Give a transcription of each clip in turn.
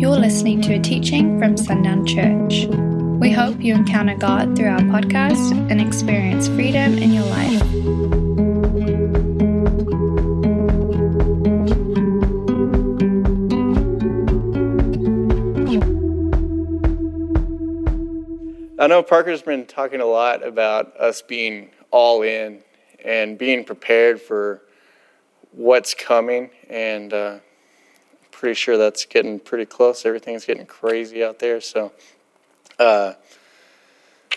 You're listening to a teaching from Sundown Church. We hope you encounter God through our podcast and experience freedom in your life. I know Parker's been talking a lot about us being all in and being prepared for what's coming, and uh, pretty sure that's getting pretty close. Everything's getting crazy out there, so uh,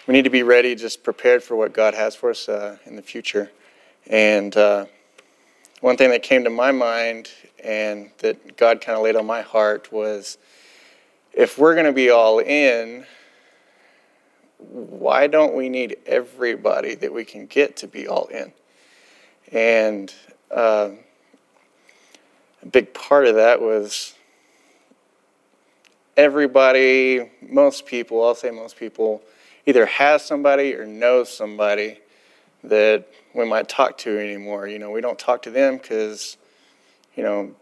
we need to be ready, just prepared for what God has for us uh, in the future. And uh, one thing that came to my mind and that God kind of laid on my heart was if we're going to be all in, why don't we need everybody that we can get to be all in? And uh, a big part of that was everybody, most people, I'll say most people, either has somebody or knows somebody that we might talk to anymore. You know, we don't talk to them because, you know,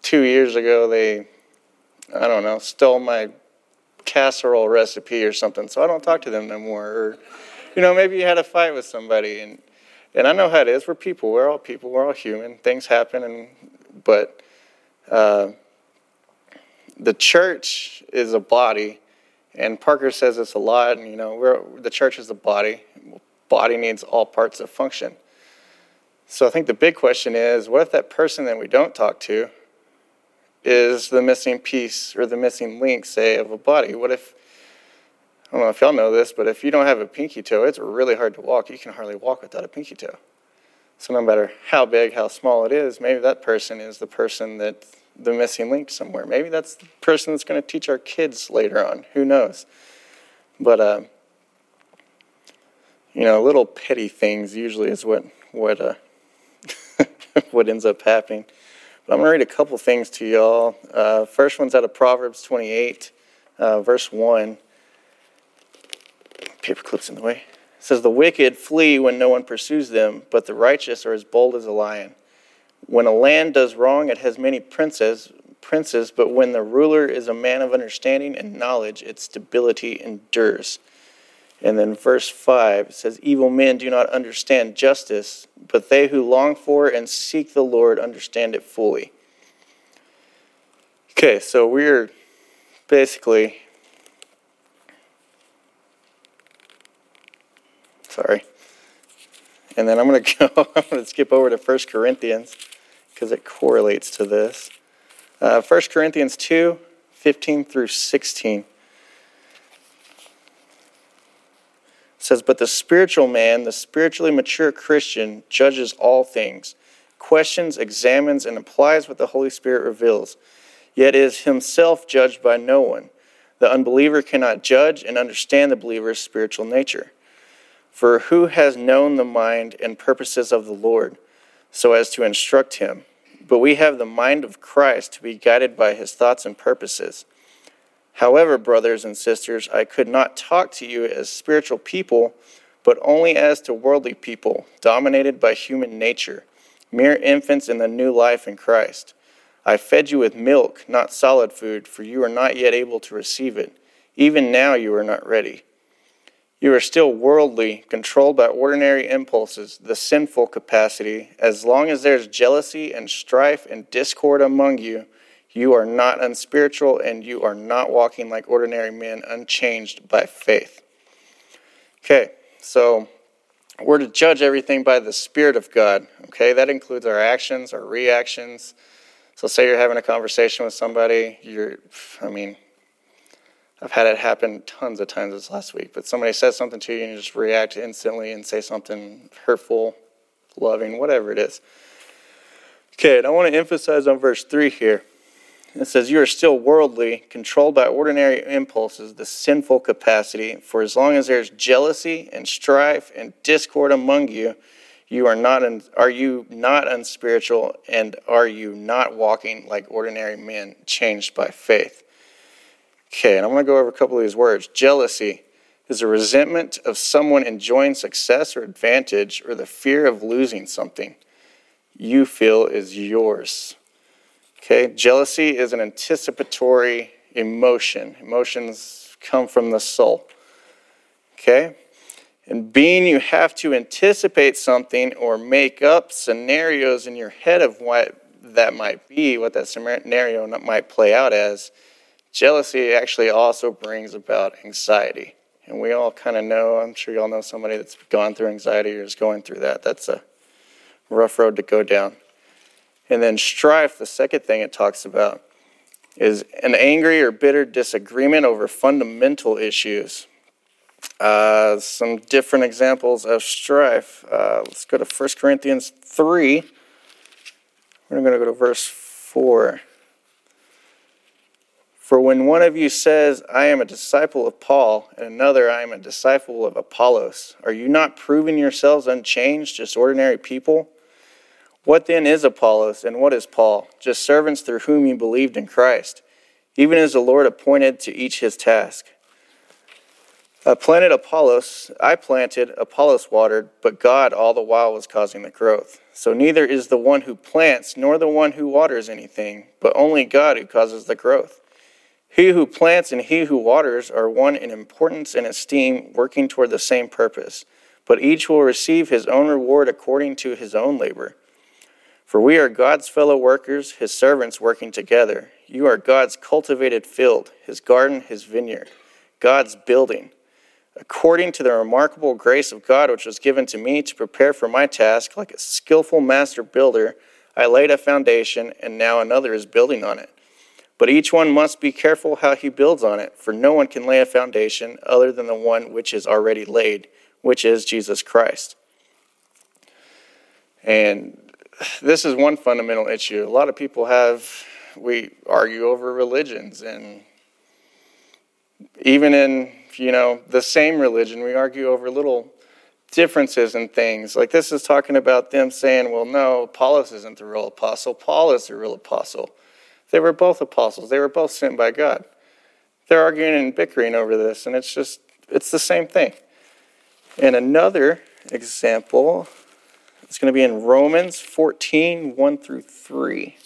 two years ago they, I don't know, stole my casserole recipe or something, so I don't talk to them no more. Or, you know, maybe you had a fight with somebody, and and I know how it is. We're people. We're all people. We're all human. Things happen, and but uh, the church is a body, and Parker says this a lot. And you know, the church is a body. Body needs all parts to function. So I think the big question is, what if that person that we don't talk to is the missing piece or the missing link, say, of a body. What if, I don't know if y'all know this, but if you don't have a pinky toe, it's really hard to walk. You can hardly walk without a pinky toe. So no matter how big, how small it is, maybe that person is the person that the missing link somewhere. Maybe that's the person that's going to teach our kids later on. Who knows? But, uh, you know, little petty things usually is what, what, uh, what ends up happening. But I'm going to read a couple things to y'all. Uh, first one's out of Proverbs 28, uh, verse 1. Paper clips in the way. It says, The wicked flee when no one pursues them, but the righteous are as bold as a lion. When a land does wrong, it has many princes, princes, but when the ruler is a man of understanding and knowledge, its stability endures. And then verse 5 says, Evil men do not understand justice, but they who long for and seek the Lord understand it fully. Okay, so we're basically. Sorry. And then I'm going to go, I'm going to skip over to 1 Corinthians because it correlates to this. Uh, 1 Corinthians 2 15 through 16. says, But the spiritual man, the spiritually mature Christian, judges all things, questions, examines, and applies what the Holy Spirit reveals, yet is himself judged by no one. The unbeliever cannot judge and understand the believer's spiritual nature. For who has known the mind and purposes of the Lord, so as to instruct him? But we have the mind of Christ to be guided by his thoughts and purposes. However, brothers and sisters, I could not talk to you as spiritual people, but only as to worldly people, dominated by human nature, mere infants in the new life in Christ. I fed you with milk, not solid food, for you are not yet able to receive it. Even now you are not ready. You are still worldly, controlled by ordinary impulses, the sinful capacity. As long as there's jealousy and strife and discord among you, you are not unspiritual and you are not walking like ordinary men, unchanged by faith. Okay, so we're to judge everything by the Spirit of God. Okay, that includes our actions, our reactions. So, say you're having a conversation with somebody, you're, I mean, I've had it happen tons of times this last week, but somebody says something to you and you just react instantly and say something hurtful, loving, whatever it is. Okay, and I want to emphasize on verse 3 here. It says, You are still worldly, controlled by ordinary impulses, the sinful capacity. For as long as there's jealousy and strife and discord among you, you are not un, are you not unspiritual and are you not walking like ordinary men changed by faith okay and i'm going to go over a couple of these words jealousy is a resentment of someone enjoying success or advantage or the fear of losing something you feel is yours Okay, jealousy is an anticipatory emotion. Emotions come from the soul. Okay? And being, you have to anticipate something or make up scenarios in your head of what that might be, what that scenario might play out as. Jealousy actually also brings about anxiety. And we all kind of know, I'm sure you all know somebody that's gone through anxiety or is going through that. That's a rough road to go down. And then strife, the second thing it talks about, is an angry or bitter disagreement over fundamental issues. Uh, some different examples of strife. Uh, let's go to 1 Corinthians 3. We're going to go to verse 4. For when one of you says, I am a disciple of Paul, and another, I am a disciple of Apollos, are you not proving yourselves unchanged, just ordinary people? What then is Apollos, and what is Paul? Just servants through whom you believed in Christ, even as the Lord appointed to each his task. I planted Apollos, I planted, Apollos watered, but God all the while was causing the growth. So neither is the one who plants nor the one who waters anything, but only God who causes the growth. He who plants and he who waters are one in importance and esteem, working toward the same purpose. But each will receive his own reward according to his own labor. For we are God's fellow workers, his servants working together. You are God's cultivated field, his garden, his vineyard, God's building. According to the remarkable grace of God which was given to me to prepare for my task, like a skillful master builder, I laid a foundation, and now another is building on it. But each one must be careful how he builds on it, for no one can lay a foundation other than the one which is already laid, which is Jesus Christ. And this is one fundamental issue. A lot of people have, we argue over religions, and even in, you know, the same religion, we argue over little differences in things. Like this is talking about them saying, well, no, Apollos isn't the real apostle, Paul is the real apostle. They were both apostles. They were both sent by God. They're arguing and bickering over this, and it's just, it's the same thing. And another example it's going to be in Romans 14 1 through 3.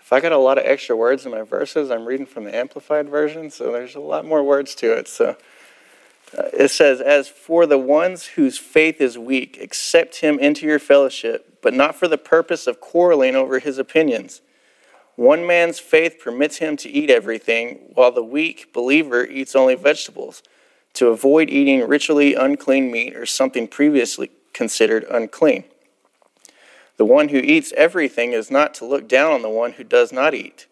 If I got a lot of extra words in my verses, I'm reading from the Amplified Version, so there's a lot more words to it. So it says, As for the ones whose faith is weak, accept him into your fellowship but not for the purpose of quarreling over his opinions. One man's faith permits him to eat everything, while the weak believer eats only vegetables, to avoid eating ritually unclean meat or something previously considered unclean. The one who eats everything is not to look down on the one who does not eat.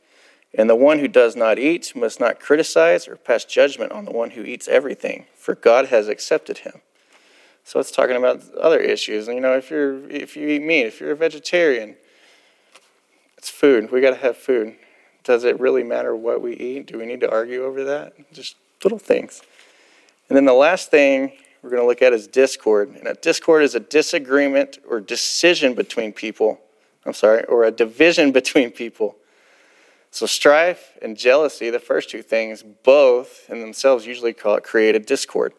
And the one who does not eat must not criticize or pass judgment on the one who eats everything, for God has accepted him. So it's talking about other issues. And You know, if you're if you eat meat, if you're a vegetarian, it's food. We got to have food. Does it really matter what we eat? Do we need to argue over that? Just little things. And then the last thing we're going to look at is discord. And a discord is a disagreement or decision between people. I'm sorry, or a division between people. So strife and jealousy, the first two things, both in themselves usually create a discord.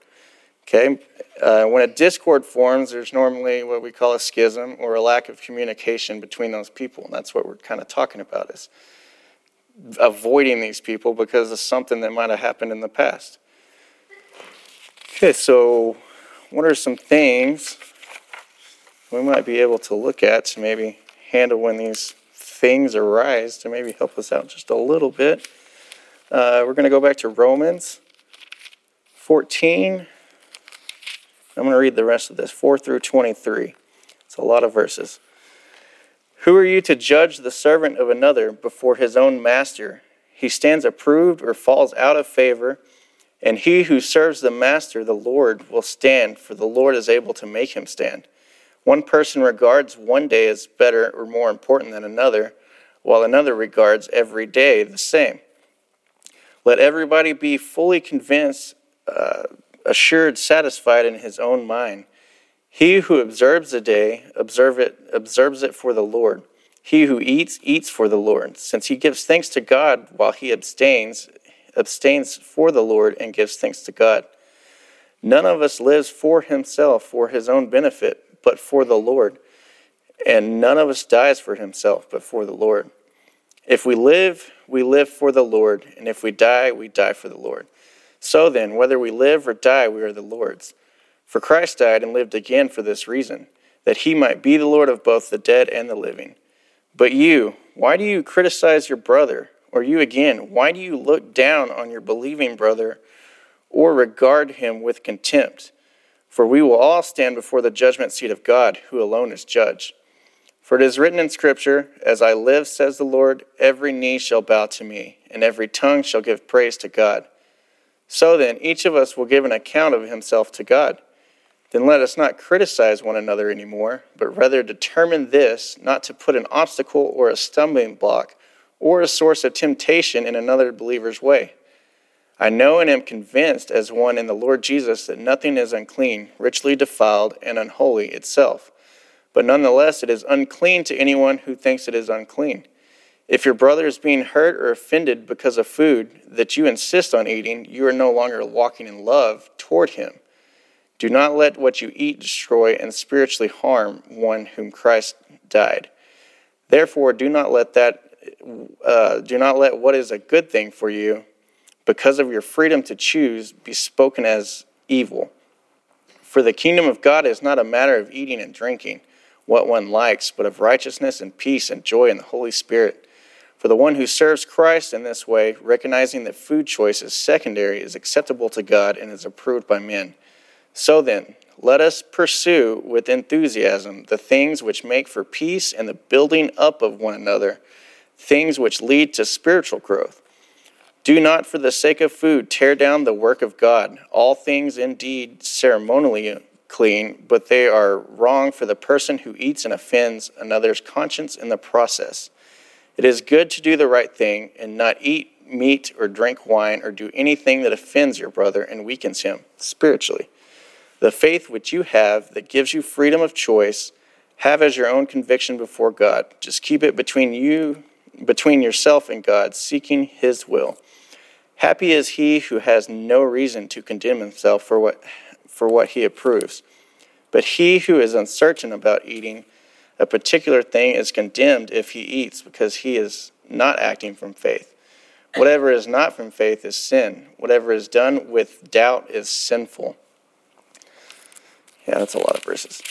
Okay? Uh, when a discord forms, there's normally what we call a schism or a lack of communication between those people. And that's what we're kind of talking about is avoiding these people because of something that might have happened in the past. Okay, so what are some things we might be able to look at to maybe handle when these things arise to maybe help us out just a little bit? Uh, we're going to go back to Romans 14 I'm going to read the rest of this 4 through 23. It's a lot of verses. Who are you to judge the servant of another before his own master? He stands approved or falls out of favor, and he who serves the master, the Lord, will stand, for the Lord is able to make him stand. One person regards one day as better or more important than another, while another regards every day the same. Let everybody be fully convinced. Uh, assured, satisfied in his own mind. He who observes a day observe it, observes it for the Lord. He who eats, eats for the Lord, since he gives thanks to God while he abstains, abstains for the Lord and gives thanks to God. None of us lives for himself, for his own benefit, but for the Lord. And none of us dies for himself, but for the Lord. If we live, we live for the Lord, and if we die, we die for the Lord. So then, whether we live or die, we are the Lord's. For Christ died and lived again for this reason, that he might be the Lord of both the dead and the living. But you, why do you criticize your brother? Or you again, why do you look down on your believing brother or regard him with contempt? For we will all stand before the judgment seat of God, who alone is judge. For it is written in Scripture, As I live, says the Lord, every knee shall bow to me, and every tongue shall give praise to God. So then, each of us will give an account of himself to God. Then let us not criticize one another anymore, but rather determine this not to put an obstacle or a stumbling block or a source of temptation in another believer's way. I know and am convinced, as one in the Lord Jesus, that nothing is unclean, richly defiled, and unholy itself but nonetheless it is unclean to anyone who thinks it is unclean. If your brother is being hurt or offended because of food that you insist on eating, you are no longer walking in love toward him. Do not let what you eat destroy and spiritually harm one whom Christ died. Therefore, do not let that uh, do not let what is a good thing for you, because of your freedom to choose, be spoken as evil. For the kingdom of God is not a matter of eating and drinking what one likes, but of righteousness and peace and joy in the Holy Spirit. For the one who serves Christ in this way, recognizing that food choice is secondary, is acceptable to God and is approved by men. So then, let us pursue with enthusiasm the things which make for peace and the building up of one another, things which lead to spiritual growth. Do not, for the sake of food, tear down the work of God. All things indeed ceremonially clean, but they are wrong for the person who eats and offends another's conscience in the process. It is good to do the right thing and not eat meat or drink wine or do anything that offends your brother and weakens him spiritually. The faith which you have that gives you freedom of choice, have as your own conviction before God. Just keep it between you, between yourself and God, seeking his will. Happy is he who has no reason to condemn himself for what for what he approves. But he who is uncertain about eating a particular thing is condemned if he eats, because he is not acting from faith. Whatever is not from faith is sin. Whatever is done with doubt is sinful. Yeah, that's a lot of verses.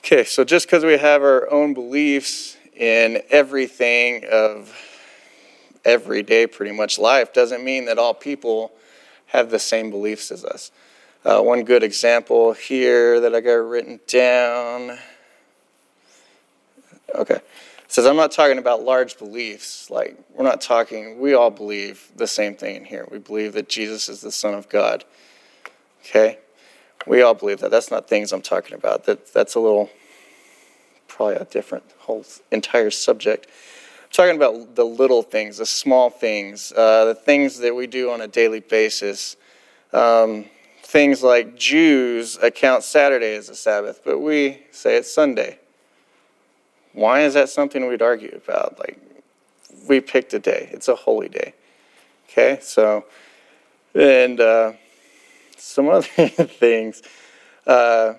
Okay, so just because we have our own beliefs in everything of everyday, pretty much life, doesn't mean that all people have the same beliefs as us. Uh, one good example here that I got written down. Okay. It says, I'm not talking about large beliefs. Like, we're not talking, we all believe the same thing in here. We believe that Jesus is the Son of God. Okay? We all believe that. That's not things I'm talking about. That, that's a little, probably a different whole entire subject. Talking about the little things, the small things, uh, the things that we do on a daily basis. Um, things like Jews account Saturday as a Sabbath, but we say it's Sunday. Why is that something we'd argue about? Like, we picked a day, it's a holy day. Okay, so, and uh, some other things. Uh,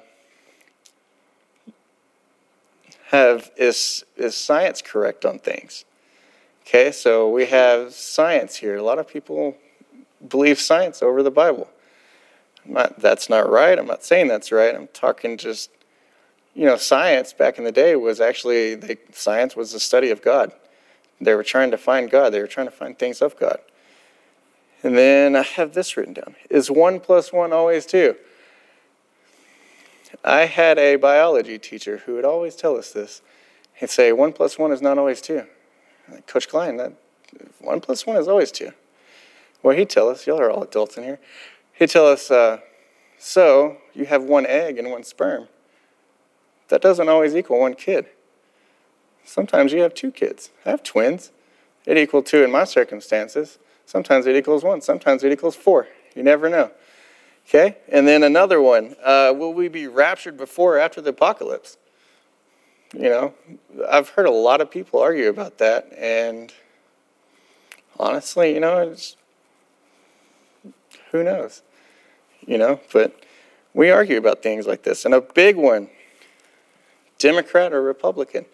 have is is science correct on things? Okay, so we have science here. A lot of people believe science over the Bible not, that's not right. I'm not saying that's right. I'm talking just, you know, science back in the day was actually, the, science was the study of God. They were trying to find God, they were trying to find things of God. And then I have this written down Is one plus one always two? I had a biology teacher who would always tell us this. He'd say, one plus one is not always two. Like, Coach Klein, that one plus one is always two. Well, he'd tell us, y'all are all adults in here. He'd tell us, uh, so you have one egg and one sperm. That doesn't always equal one kid. Sometimes you have two kids. I have twins. It equals two in my circumstances. Sometimes it equals one. Sometimes it equals four. You never know. Okay? And then another one uh, Will we be raptured before or after the apocalypse? You know, I've heard a lot of people argue about that. And honestly, you know, it's who knows? You know, but we argue about things like this. And a big one Democrat or Republican?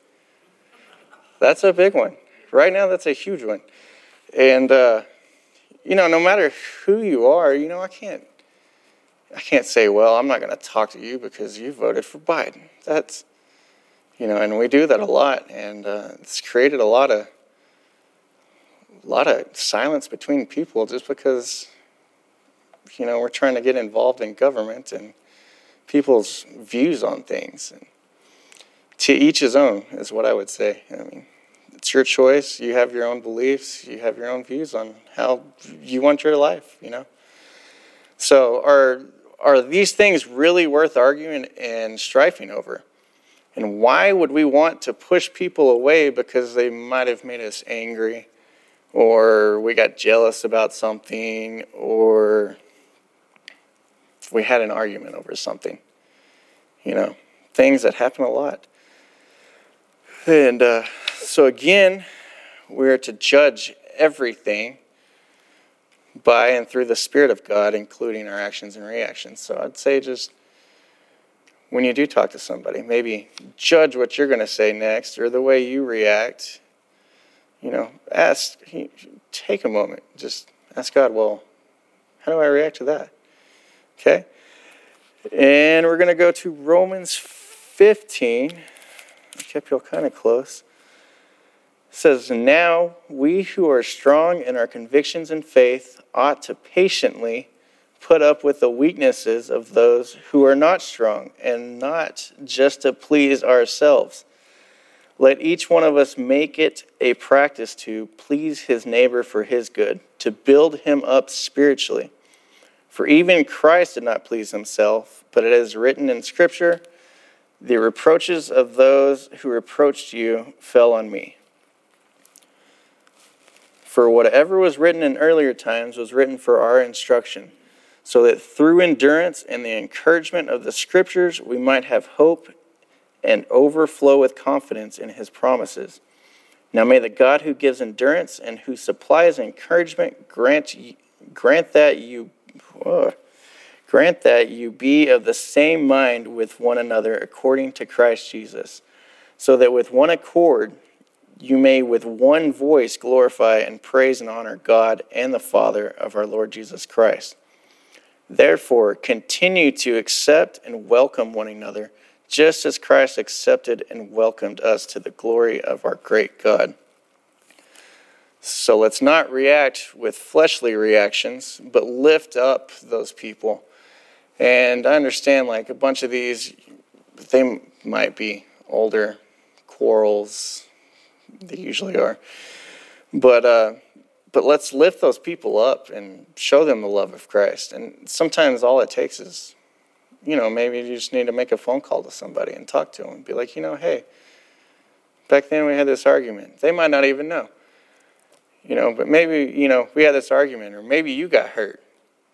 That's a big one. Right now, that's a huge one. And, uh, you know, no matter who you are, you know, I can't, I can't say, well, I'm not going to talk to you because you voted for Biden. That's, you know, and we do that a lot, and uh, it's created a lot of, a lot of silence between people just because, you know, we're trying to get involved in government and people's views on things. And to each his own is what I would say. I mean, it's your choice. You have your own beliefs. You have your own views on how you want your life. You know. So are are these things really worth arguing and strifing over? And why would we want to push people away because they might have made us angry, or we got jealous about something, or we had an argument over something? You know, things that happen a lot. And uh, so, again, we're to judge everything by and through the Spirit of God, including our actions and reactions. So, I'd say just when you do talk to somebody, maybe judge what you're going to say next or the way you react. You know, ask, take a moment, just ask God, well, how do I react to that? Okay? And we're going to go to Romans 15. I kept y'all kind of close. Says, Now we who are strong in our convictions and faith ought to patiently put up with the weaknesses of those who are not strong and not just to please ourselves. Let each one of us make it a practice to please his neighbor for his good, to build him up spiritually. For even Christ did not please himself, but it is written in Scripture, the reproaches of those who reproached you fell on me. For whatever was written in earlier times was written for our instruction, so that through endurance and the encouragement of the Scriptures we might have hope and overflow with confidence in His promises. Now may the God who gives endurance and who supplies encouragement grant, grant that you. Grant that you be of the same mind with one another according to Christ Jesus, so that with one accord you may with one voice glorify and praise and honor God and the Father of our Lord Jesus Christ. Therefore, continue to accept and welcome one another, just as Christ accepted and welcomed us to the glory of our great God. So let's not react with fleshly reactions, but lift up those people and I understand, like, a bunch of these, they might be older quarrels. They usually are. But, uh, but let's lift those people up and show them the love of Christ. And sometimes all it takes is, you know, maybe you just need to make a phone call to somebody and talk to them and be like, you know, hey, back then we had this argument. They might not even know. You know, but maybe, you know, we had this argument, or maybe you got hurt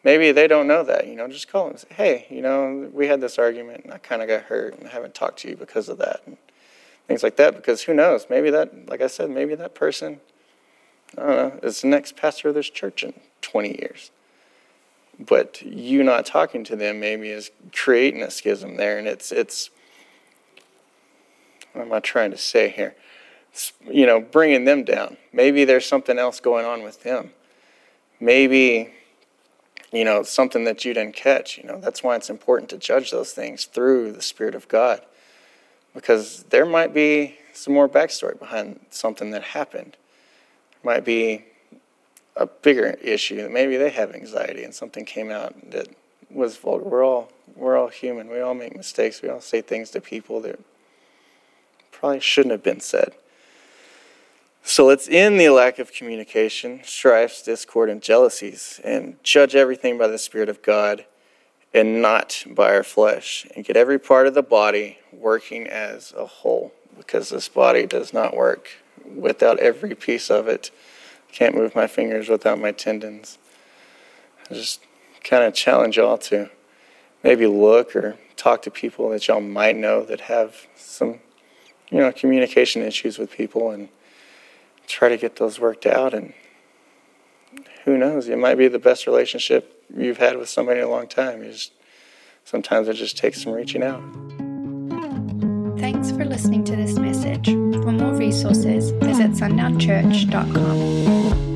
maybe they don't know that. You know, just call them and say, hey, you know, we had this argument and I kind of got hurt and I haven't talked to you because of that. And things like that, because who knows? Maybe that, like I said, maybe that person, I don't know, is the next pastor of this church in 20 years. But you not talking to them maybe is creating a schism there. And it's, it's, what am I trying to say here? It's, you know, bringing them down. Maybe there's something else going on with them. Maybe you know, something that you didn't catch. You know, that's why it's important to judge those things through the Spirit of God. Because there might be some more backstory behind something that happened. Might be a bigger issue. Maybe they have anxiety and something came out that was vulgar. We're all we're all human. We all make mistakes. We all say things to people that probably shouldn't have been said. So let's end the lack of communication, strifes, discord, and jealousies, and judge everything by the Spirit of God and not by our flesh, and get every part of the body working as a whole, because this body does not work without every piece of it. Can't move my fingers without my tendons. I just kind of challenge y'all to maybe look or talk to people that y'all might know that have some, you know, communication issues with people and try to get those worked out. And who knows, it might be the best relationship you've had with somebody a long time. You just, sometimes it just takes some reaching out. Thanks for listening to this message. For more resources, visit sundownchurch.com.